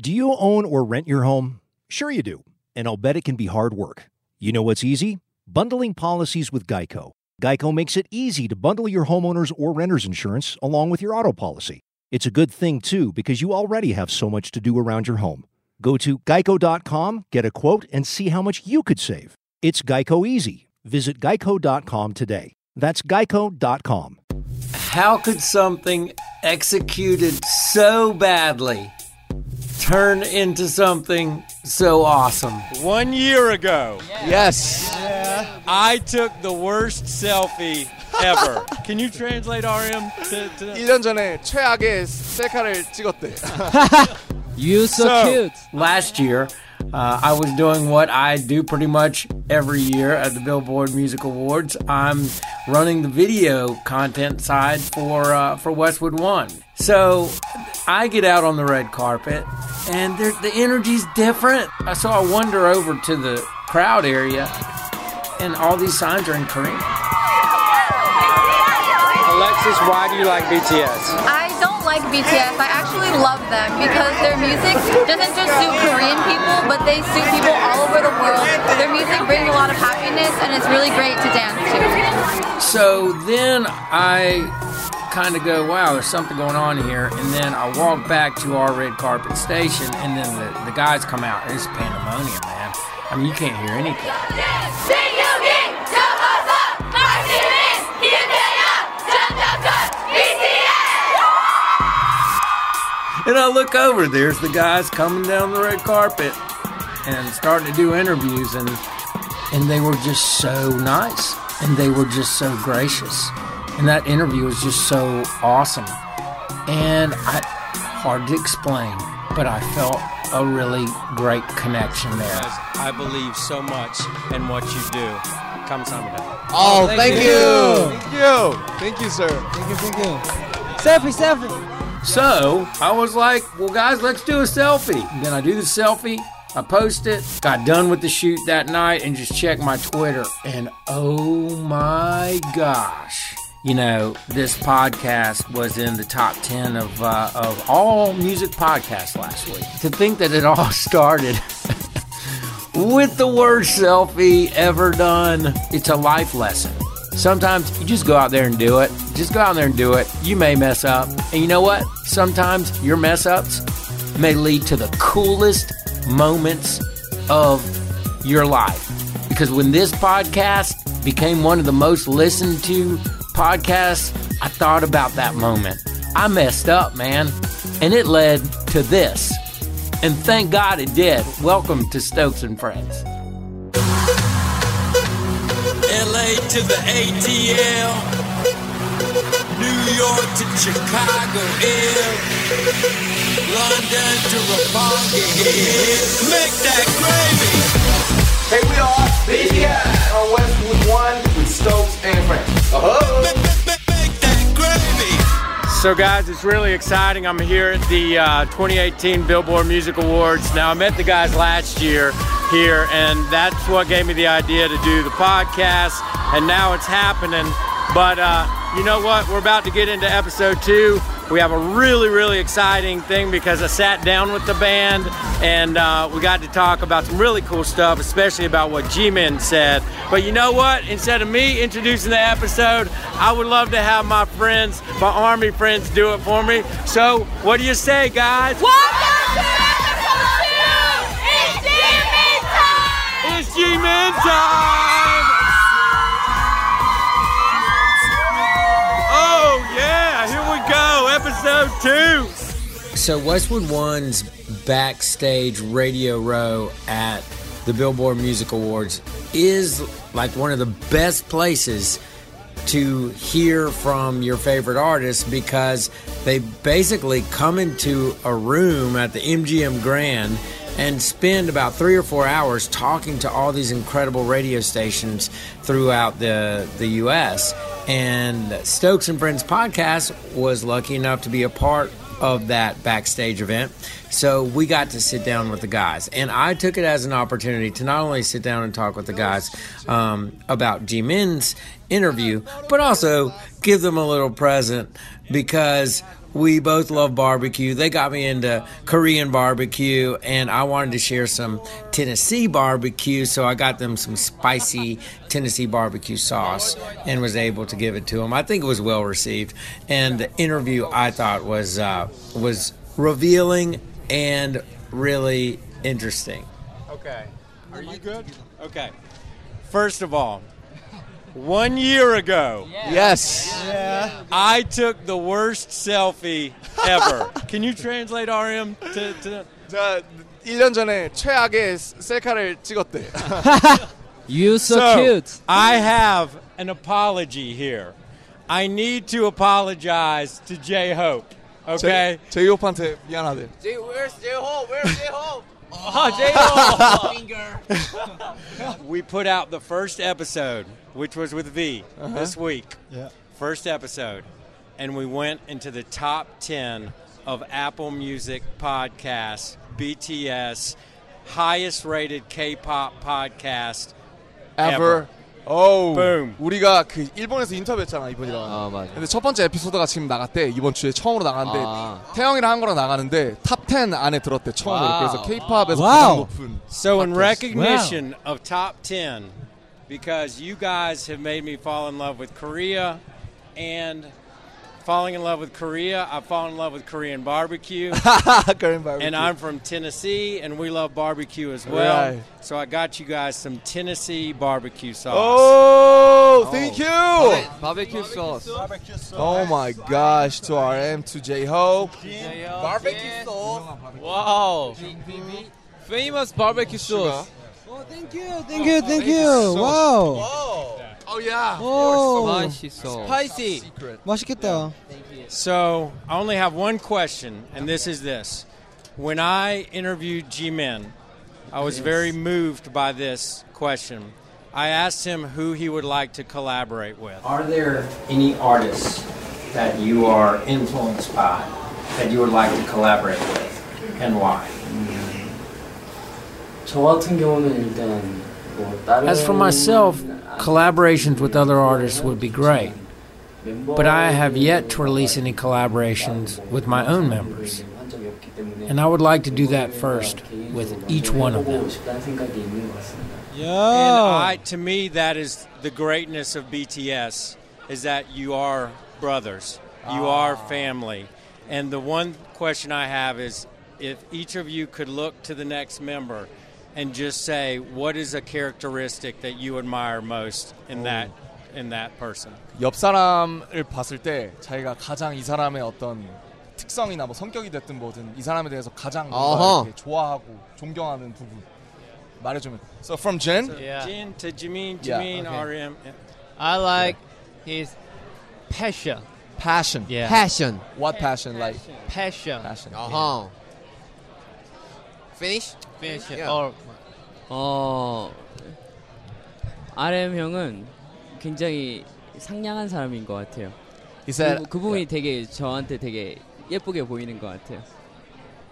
Do you own or rent your home? Sure, you do. And I'll bet it can be hard work. You know what's easy? Bundling policies with Geico. Geico makes it easy to bundle your homeowner's or renter's insurance along with your auto policy. It's a good thing, too, because you already have so much to do around your home. Go to geico.com, get a quote, and see how much you could save. It's Geico Easy. Visit geico.com today. That's geico.com. How could something executed so badly turn into something so awesome? One year ago, Yes. I took the worst selfie ever. Can you translate RM to, to 1년 전에 최악의 셀카를 찍었대. You so, So- cute. Last year, uh, I was doing what I do pretty much every year at the Billboard Music Awards. I'm running the video content side for uh, for Westwood One. So I get out on the red carpet, and there, the energy's different. Uh, So I wander over to the crowd area, and all these signs are in Korean. Alexis, why do you like BTS? I don't like BTS. I actually love them because their music doesn't just suit Korean people, but they suit people all over the world. Their music brings a lot of happiness and it's really great to dance to. So then I kind of go, wow, there's something going on here. And then I walk back to our red carpet station, and then the, the guys come out. It's pandemonium, man. I mean, you can't hear anything. And I look over, there's the guys coming down the red carpet and starting to do interviews and and they were just so nice and they were just so gracious. And that interview was just so awesome. And I hard to explain, but I felt a really great connection there. I believe so much in what you do. Come Samurai. Oh, thank, thank you. you. Thank you. Thank you, sir. Thank you, thank you. Selfie, selfie. So I was like, well, guys, let's do a selfie. Then I do the selfie, I post it, got done with the shoot that night, and just checked my Twitter. And oh my gosh. You know, this podcast was in the top 10 of, uh, of all music podcasts last week. To think that it all started with the worst selfie ever done, it's a life lesson. Sometimes you just go out there and do it. Just go out there and do it. You may mess up. And you know what? Sometimes your mess ups may lead to the coolest moments of your life. Because when this podcast became one of the most listened to podcasts, I thought about that moment. I messed up, man. And it led to this. And thank God it did. Welcome to Stokes and Friends. LA to the ATL, New York to Chicago, L, London to Roppongi Hill. Make that gravy. Hey, we are BTS on Westwood One with Stokes and Friends. Uh-huh. So, guys, it's really exciting. I'm here at the uh, 2018 Billboard Music Awards. Now, I met the guys last year here, and that's what gave me the idea to do the podcast, and now it's happening. But uh, you know what? We're about to get into episode two. We have a really, really exciting thing because I sat down with the band and uh, we got to talk about some really cool stuff, especially about what Jimin said. But you know what? Instead of me introducing the episode, I would love to have my friends, my Army friends, do it for me. So, what do you say, guys? Welcome to episode two! It's Jimin time! Oh, episode two. So Westwood One's backstage radio row at the Billboard Music Awards is like one of the best places to hear from your favorite artists because they basically come into a room at the MGM Grand and spend about three or four hours talking to all these incredible radio stations throughout the the U.S. And Stokes and Friends podcast was lucky enough to be a part of that backstage event. So we got to sit down with the guys, and I took it as an opportunity to not only sit down and talk with the guys um, about Jimin's interview, but also give them a little present because we both love barbecue. They got me into Korean barbecue, and I wanted to share some Tennessee barbecue, so I got them some spicy Tennessee barbecue sauce and was able to give it to them. I think it was well received, and the interview I thought was uh, was revealing and really interesting. Okay. Are you good? Okay. First of all, one year ago, Yes. I took the worst selfie ever. Can you translate RM to, to 자, 1년 전에 최악의 셀카를 찍었대. You so, cute. I have an apology here. I need to apologize to J Hope. Okay? 제이홉한테 미안하대. we put out the first episode, which was with V this week. Yeah. First episode. And we went into the top 10 of Apple Music podcasts, BTS, highest rated K pop podcast. Ever. 어우. Boom. 우리가 그 일본에서 인터뷰했잖아 이번이랑. 아 맞아. 근데 첫 번째 에피소드가 지금 나갔대 이번 주에 처음으로 나갔는데 아. 태영이랑 한 거랑 나가는데 탑 10 안에 들었대 처음으로 와우. 그래서 K-팝에서 와우. 가장 높은 So, in podcast. recognition of top 10, because you guys have made me fall in love with Korea and falling in love with Korea, I've fallen in love with Korean barbecue. Korean barbecue. and I'm from Tennessee, and we love barbecue as well. Right. So I got you guys some Tennessee barbecue sauce. Oh, thank oh. you. Barbecue sauce. barbecue sauce. Oh my gosh, to RM, to J-Hope. Barbecue sauce. Wow. Famous barbecue Sugar. sauce. Oh, thank you, thank you, thank you. wow. Oh. Oh yeah. Oh. 맛있어. Spicy. Secret. 맛있겠다. So I only have one question, and this is this: When I interviewed Jimin, I was very moved by this question. I asked him who he would like to collaborate with. Are there any artists that you are influenced by that you would like to collaborate with, and why? As for myself, collaborations with other artists would be great, but I have yet to release any collaborations with my own members. And I would like to do that first with each one of them. Yeah. And I, to me, that is the greatness of BTS is that you are brothers, you ah. are family. And the one question I have is if each of you could look to the next member and just say, what is a characteristic that you admire most in that in that person? 옆 사람을 봤을 때 자기가 가장 이 사람의 어떤 특성이나 뭐 성격이 됐든 뭐든 이 사람에 대해서 가장 뭔가 어허. 이렇게 좋아하고 존경하는 부분 말해주면. So from Jin, Yeah. Jin to Jamin, Yeah, Jamin, okay. RM. I like his passion. passion. Yeah. Passion. What passion? Like Passion. passion. Uh-huh. Finish? Passion. Yeah. Or 어 RM 형은 굉장히 상냥한 사람인 것 같아요. He said. 그, 그 부분이 되게 저한테 되게 예쁘게 보이는 것 같아요.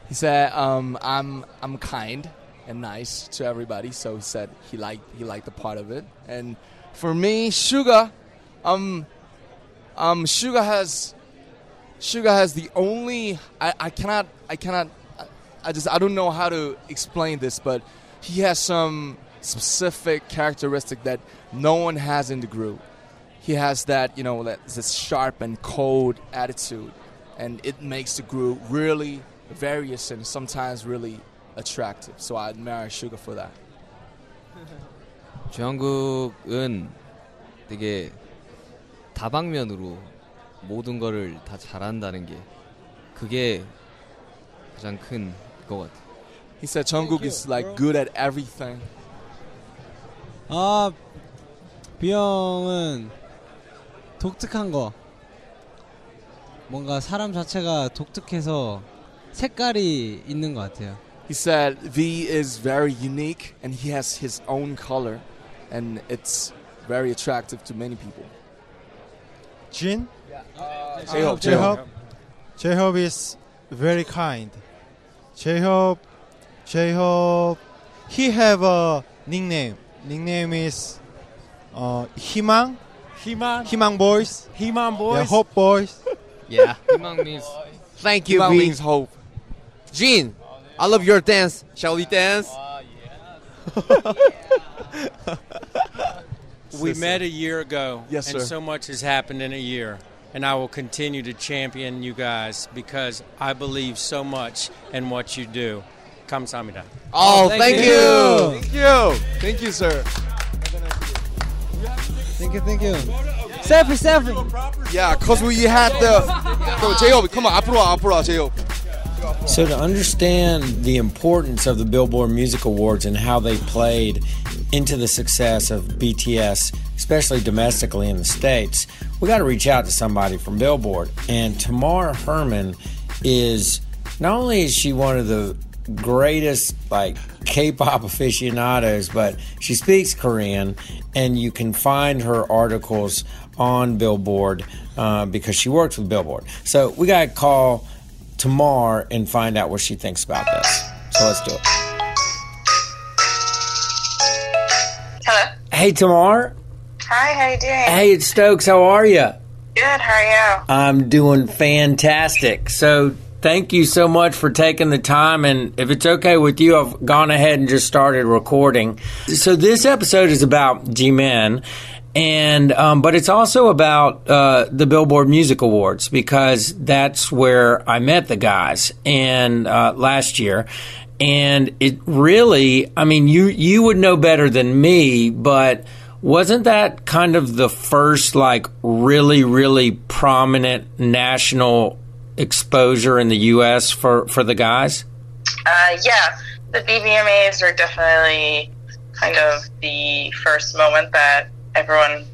He said, um, "I'm I'm kind and nice to everybody." So he said he liked he liked the part of it. And for me, Suga, um, um, Suga has Suga has the only I, I cannot I cannot I just I don't know how to explain this, but he has some specific characteristic that no one has in the group. He has that you know that this sharp and cold attitude, and it makes the group really various and sometimes really attractive. So I admire Suga for that. 정국은 되게 다방면으로 모든 거를 다 잘한다는 게 그게 가장 큰 것 같아요. He said Jungkook is like good at everything. 아 비형은 독특한 거. 뭔가 사람 자체가 독특해서 색깔이 있는 것 같아요. He said V is very unique and he has his own color, and it's very attractive to many people. Jin? J-Hope, J-Hope. J-Hope is very kind. J-Hope, J-Hope, he have a nickname. Nickname is uh, Himang. Himan, Himang Boys. Himan boys. Yeah, Hope Boys. Yeah. 희망 means Thank you, Human V. Wings Hope. Gene, I love your dance. Shall we dance? We met a year ago. Yes, and sir. so much has happened in a year And I will continue to champion you guys because I believe so much in what you do. Kamsahamnida. Oh, thank, you. Thank you. Thank you, sir. Thank you, thank you. Selfie, selfie. Yeah, cause we had the. Go, J-Hope, come on, 앞으로 와, 앞으로 와, J-Hope. So, to understand the importance of the Billboard Music Awards and how they played into the success of BTS, especially domestically in the States, we got to reach out to somebody from Billboard. And Tamar Herman is not only is she one of the greatest like K-pop aficionados, but she speaks Korean, and you can find her articles on Billboard uh, because she works with Billboard. So we got to call Tamar and find out what she thinks about this. So let's do it. Hello. Hey Tamar. Hi, how you doing? Hey, it's Stokes. How are you? Good, how are you? I'm doing fantastic. So thank you so much for taking the time. And if it's okay with you, I've gone ahead and just started recording. So this episode is about Jimin. And um, but it's also about uh, the Billboard Music Awards because that's where I met the guys and uh, last year, and it really, I mean, you you would know better than me, but wasn't that kind of the first like really really prominent national exposure in the U.S. for for the guys? Uh, yeah, the BBMAs are definitely kind of the first moment that everyone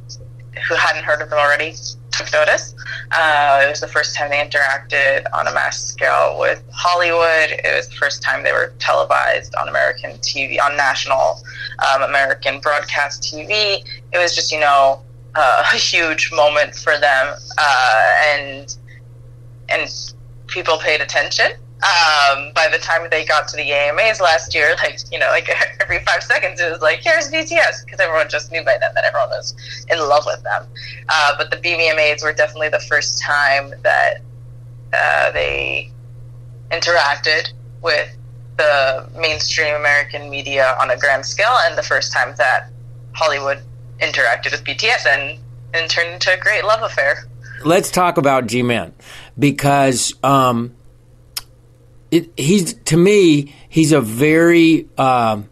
who hadn't heard of them already took notice. Uh, it was the first time they interacted on a mass scale with Hollywood. It was the first time they were televised on American TV, on national um, American broadcast TV. It was just, you know, uh, a huge moment for them, uh, and and people paid attention. Um, by the time they got to the AMAs last year, like you know, like every five seconds it was like, "Here's BTS," because everyone just knew by then that everyone was in love with them. Uh, but the BBMAs were definitely the first time that uh, they interacted with the mainstream American media on a grand scale, and the first time that Hollywood interacted with BTS, and and turned into a great love affair. let's talk about Jimin because um, it, he's to me he's a very um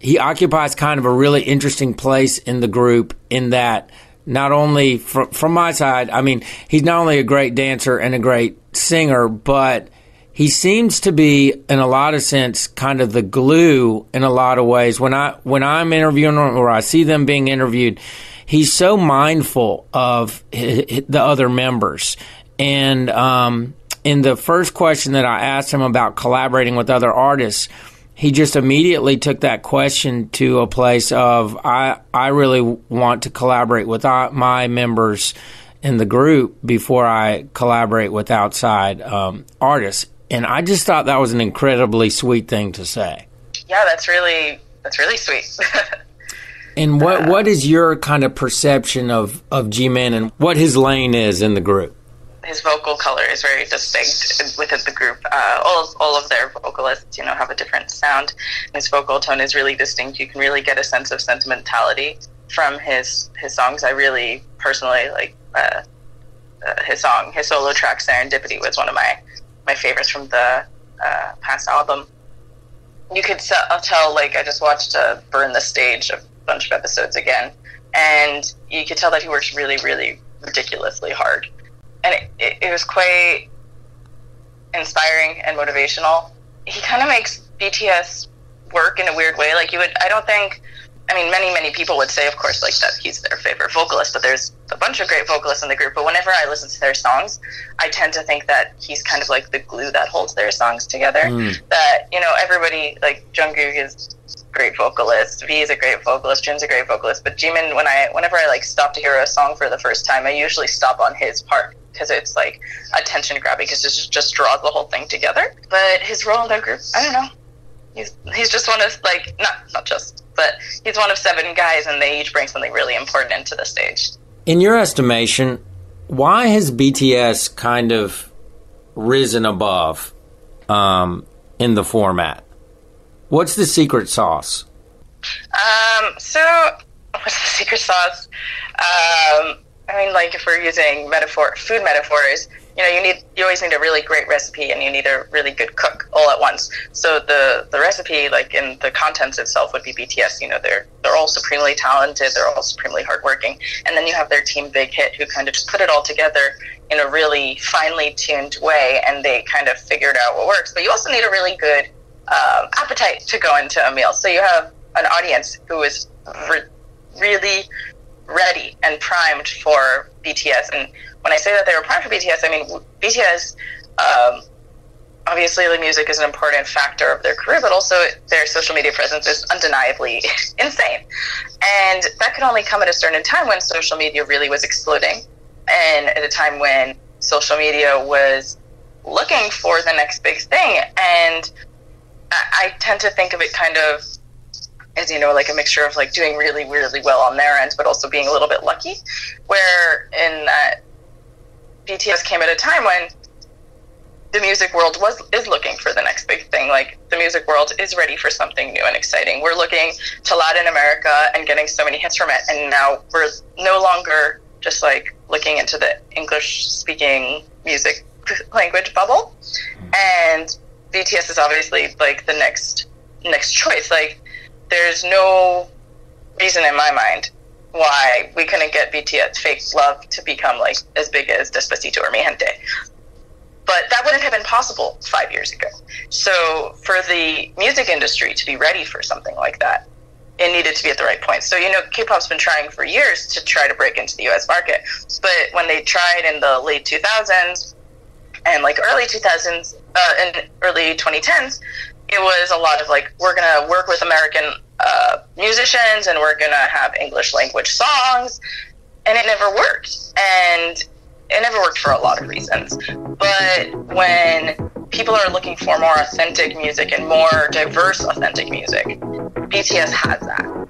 he occupies kind of a really interesting place in the group in that not only from from my side I mean he's not only a great dancer and a great singer but he seems to be in a lot of sense kind of the glue in a lot of ways when I when I'm interviewing or I see them being interviewed he's so mindful of the other members. And um, in the first question that I asked him about collaborating with other artists, he just immediately took that question to a place of I I really want to collaborate with uh, my members in the group before I collaborate with outside um, artists. And I just thought that was an incredibly sweet thing to say. Yeah, that's really that's really sweet. And what what is your kind of perception of of Jimin and what his lane is in the group? His vocal color is very distinct within the group. Uh, all, all of their vocalists, you know, have a different sound. His vocal tone is really distinct. You can really get a sense of sentimentality from his his songs. I really personally like uh, uh, his song, his solo track "Serendipity" was one of my my favorites from the uh, past album. You could tell, like, I just watched uh, "Burn the Stage" a bunch of episodes again, and you could tell that he works really, really ridiculously hard and it, it, it was quite inspiring and motivational. He kind of makes BTS work in a weird way. Like you would, I don't think. I mean, many many people would say, of course, like that he's their favorite vocalist. But there's a bunch of great vocalists in the group. But whenever I listen to their songs, I tend to think that he's kind of like the glue that holds their songs together. Mm. That you know, everybody like Jungkook is a great vocalist, V is a great vocalist, Jun's a great vocalist. But Jimin, when I whenever I like stop to hear a song for the first time, I usually stop on his part because it's like attention grabbing because it just, just draws the whole thing together. But his role in that group, I don't know. He's he's just one of like not not just, but he's one of seven guys, and they each bring something really important into the stage. In your estimation, why has BTS kind of risen above um, in the format. What's the secret sauce? Um, so, what's the secret sauce? Um, I mean, like if we're using metaphor, food metaphors, you know, you need you always need a really great recipe, and you need a really good cook all at once. So the the recipe, like in the contents itself, would be BTS. You know, they're they're all supremely talented, they're all supremely hardworking, and then you have their team Big Hit, who kind of just put it all together in a really finely tuned way, and they kind of figured out what works. But you also need a really good um, appetite to go into a meal. So you have an audience who is re- really ready and primed for BTS. And when I say that they were primed for BTS, I mean BTS. Um, obviously, the music is an important factor of their career, but also their social media presence is undeniably insane. And that could only come at a certain time when social media really was exploding, and at a time when social media was looking for the next big thing. And I, I tend to think of it kind of as you know, like a mixture of like doing really, really well on their end, but also being a little bit lucky. Where in uh, that BTS came at a time when the music world was is looking for the next big thing. Like the music world is ready for something new and exciting. We're looking to Latin America and getting so many hits from it, and now we're no longer just like looking into the English speaking music language bubble. Mm-hmm. And BTS is obviously like the next next choice. Like there's no reason in my mind why we couldn't get BTS fake love to become like as big as Despacito or Mi Gente. But that wouldn't have been possible five years ago. So for the music industry to be ready for something like that, it needed to be at the right point. So you know, K-pop's been trying for years to try to break into the U.S. market, but when they tried in the late 2000s and like early 2000s uh, and early 2010s, it was a lot of like we're gonna work with American uh, musicians and we're gonna have English language songs, and it never worked. And it never worked for a lot of reasons. But when people are looking for more authentic music and more diverse authentic music, BTS has that.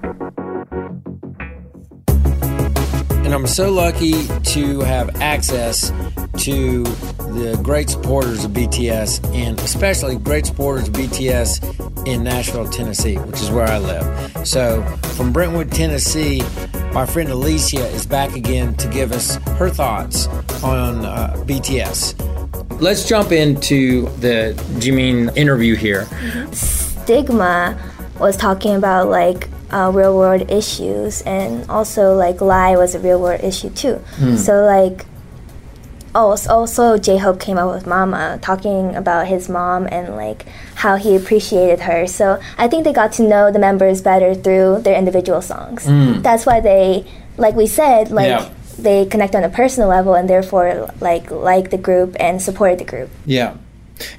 And I'm so lucky to have access to the great supporters of BTS, and especially great supporters of BTS in Nashville, Tennessee, which is where I live. So, from Brentwood, Tennessee, my friend Alicia is back again to give us her thoughts on uh, BTS. Let's jump into the Jimin interview here. Stigma was talking about like uh, real world issues, and also like lie was a real world issue too. Hmm. So like, oh, also J Hope came out with Mama talking about his mom and like how he appreciated her. So I think they got to know the members better through their individual songs. Mm. That's why they, like we said, like. Yeah. They connect on a personal level and therefore like like the group and supported the group. Yeah.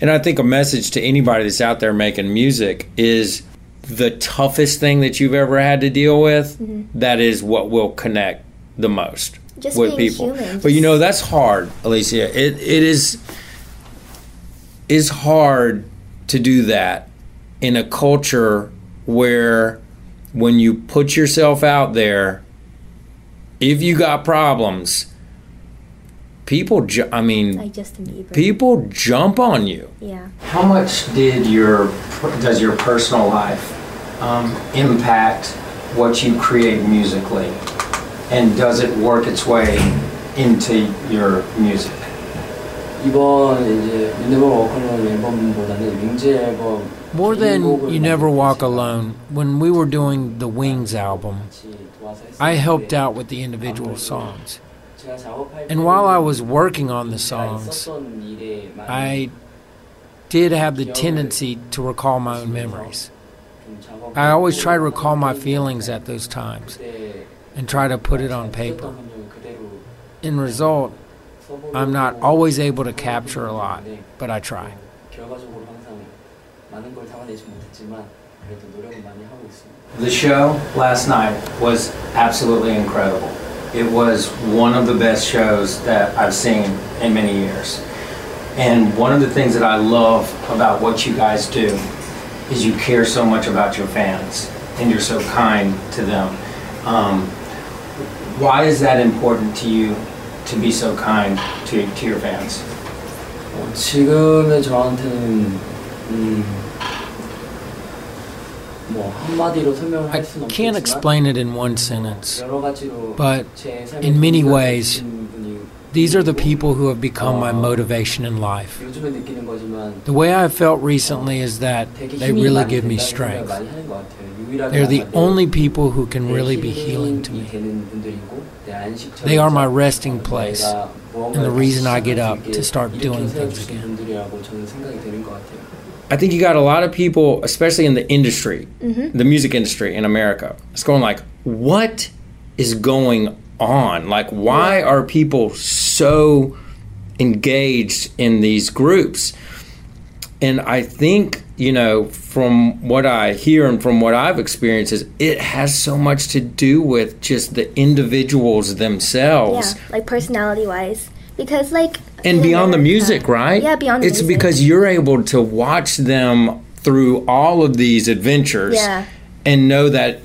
And I think a message to anybody that's out there making music is the toughest thing that you've ever had to deal with, Mhm. that is what will connect the most Just with being people. human, But you know, that's hard, Alicia. It it is is hard to do that in a culture where when you put yourself out there, if you got problems, people ju- I mean Like people jump on you. Yeah. How much did your does your personal life um, impact what you create musically, and does it work its way into your music? 이번 이제 You Never Walk Alone 앨범보다는 윙즈 앨범 More than You Never Walk Alone, when we were doing the Wings album, I helped out with the individual songs. And while I was working on the songs, I did have the tendency to recall my own memories. I always try to recall my feelings at those times and try to put it on paper. In result, I'm not always able to capture a lot, but I try. The show last night was absolutely incredible. It was one of the best shows that I've seen in many years. And one of the things that I love about what you guys do is you care so much about your fans and you're so kind to them. Um, why is that important to you to be so kind to, to your fans? 어, 지금의 저한테는 음, 뭐 한마디로 설명을 I 할 수는 can't 없겠지만 explain it in one sentence, 여러 가지로 but 제 삶에 in many 동일하게 ways, 느끼는 분이 these are the people who have become my motivation in life. The way I felt recently is that they really give me strength. They're the only people who can really be healing to me. They are my resting place and the reason I get up to start doing things again. I think you got a lot of people, especially in the industry, mm-hmm. the music industry in America, it's going like, what is going on? Like, why are people so engaged in these groups? And I think, you know, from what I hear and from what I've experienced, is it has so much to do with just the individuals Yeah, themselves. like personality wise. Because like and beyond the music, right? Yeah, beyond the It's music. because you're able to watch them through all of these adventures Yeah. and know that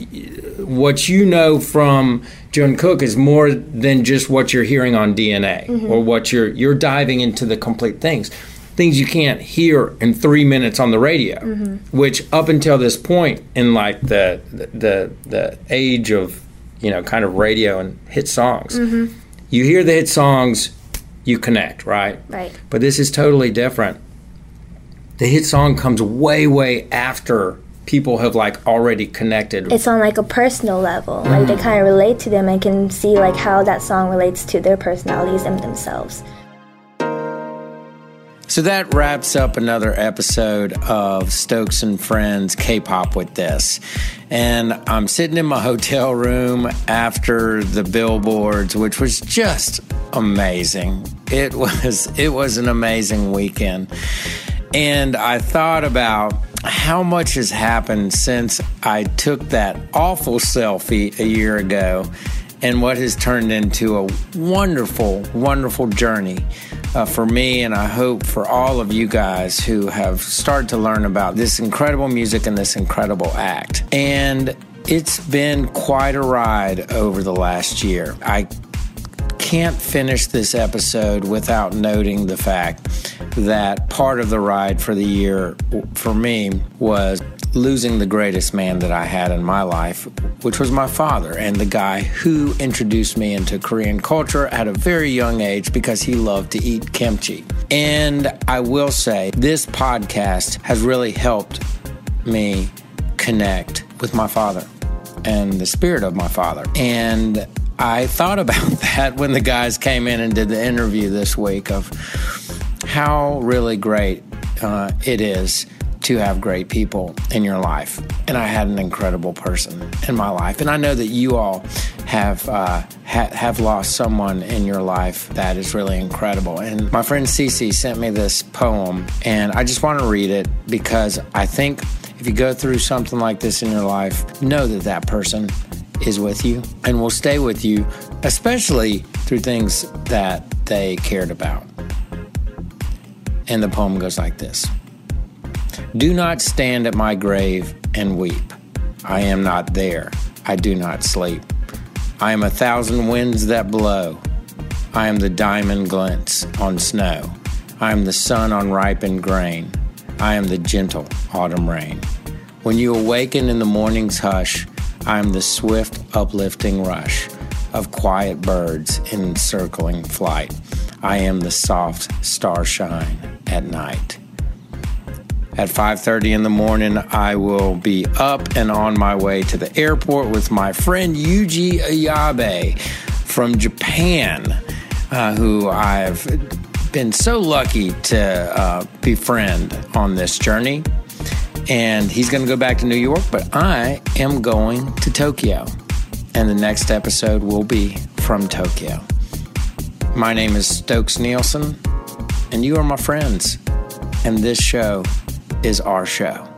what you know from Jungkook is more than just what you're hearing on DNA Mhm. or what you're you're diving into the complete things. Things you can't hear in three minutes on the radio, Mhm. which up until this point in like the the the age of you know kind of radio and hit songs, Mhm. you hear the hit songs, you connect, right? Right. But this is totally different. The hit song comes way, way after people have like already connected. It's on like a personal level. Like Mm. they kind of relate to them and can see like how that song relates to their personalities and themselves. So that wraps up another episode of Stokes and Friends K-pop with this. And I'm sitting in my hotel room after the billboards, which was just amazing. It was it was an amazing weekend. And I thought about how much has happened since I took that awful selfie a year ago and what has turned into a wonderful, wonderful journey uh, for me, and I hope for all of you guys who have started to learn about this incredible music and this incredible act. And it's been quite a ride over the last year. I can't finish this episode without noting the fact that part of the ride for the year for me was losing the greatest man that I had in my life, which was my father and the guy who introduced me into Korean culture at a very young age because he loved to eat kimchi. And I will say, this podcast has really helped me connect with my father and the spirit of my father. And I thought about that when the guys came in and did the interview this week of how really great uh, it is to have great people in your life. And I had an incredible person in my life. And I know that you all have uh, ha- have lost someone in your life that is really incredible. And my friend Cece sent me this poem, and I just want to read it because I think if you go through something like this in your life, know that that person is with you and will stay with you, especially through things that they cared about. And the poem goes like this Do not stand at my grave and weep. I am not there. I do not sleep. I am a thousand winds that blow. I am the diamond glints on snow. I am the sun on ripened grain. I am the gentle autumn rain. When you awaken in the morning's hush, I am the swift uplifting rush of quiet birds in circling flight. I am the soft starshine at night. At 5:30 in the morning, I will be up and on my way to the airport with my friend Yuji Ayabe from Japan, uh, who I've been so lucky to uh, befriend on this journey. And he's going to go back to New York, but I am going to Tokyo. And the next episode will be from Tokyo. My name is Stokes Nielsen, and you are my friends. And this show is our show.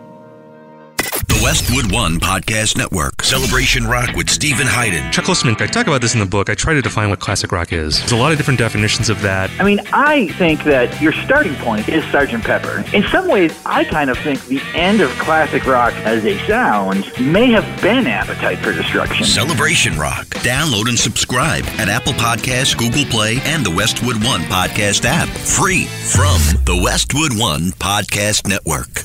The Westwood One Podcast Network. Celebration Rock with Steven Hyden. Chuck Listman, I talk about this in the book. I try to define what classic rock is. There's a lot of different definitions of that. I mean, I think that your starting point is Sgt. Pepper. In some ways, I kind of think the end of classic rock as a sound may have been Appetite for Destruction. Celebration Rock. Download and subscribe at Apple Podcasts, Google Play, and the Westwood One Podcast app. Free from the Westwood One Podcast Network.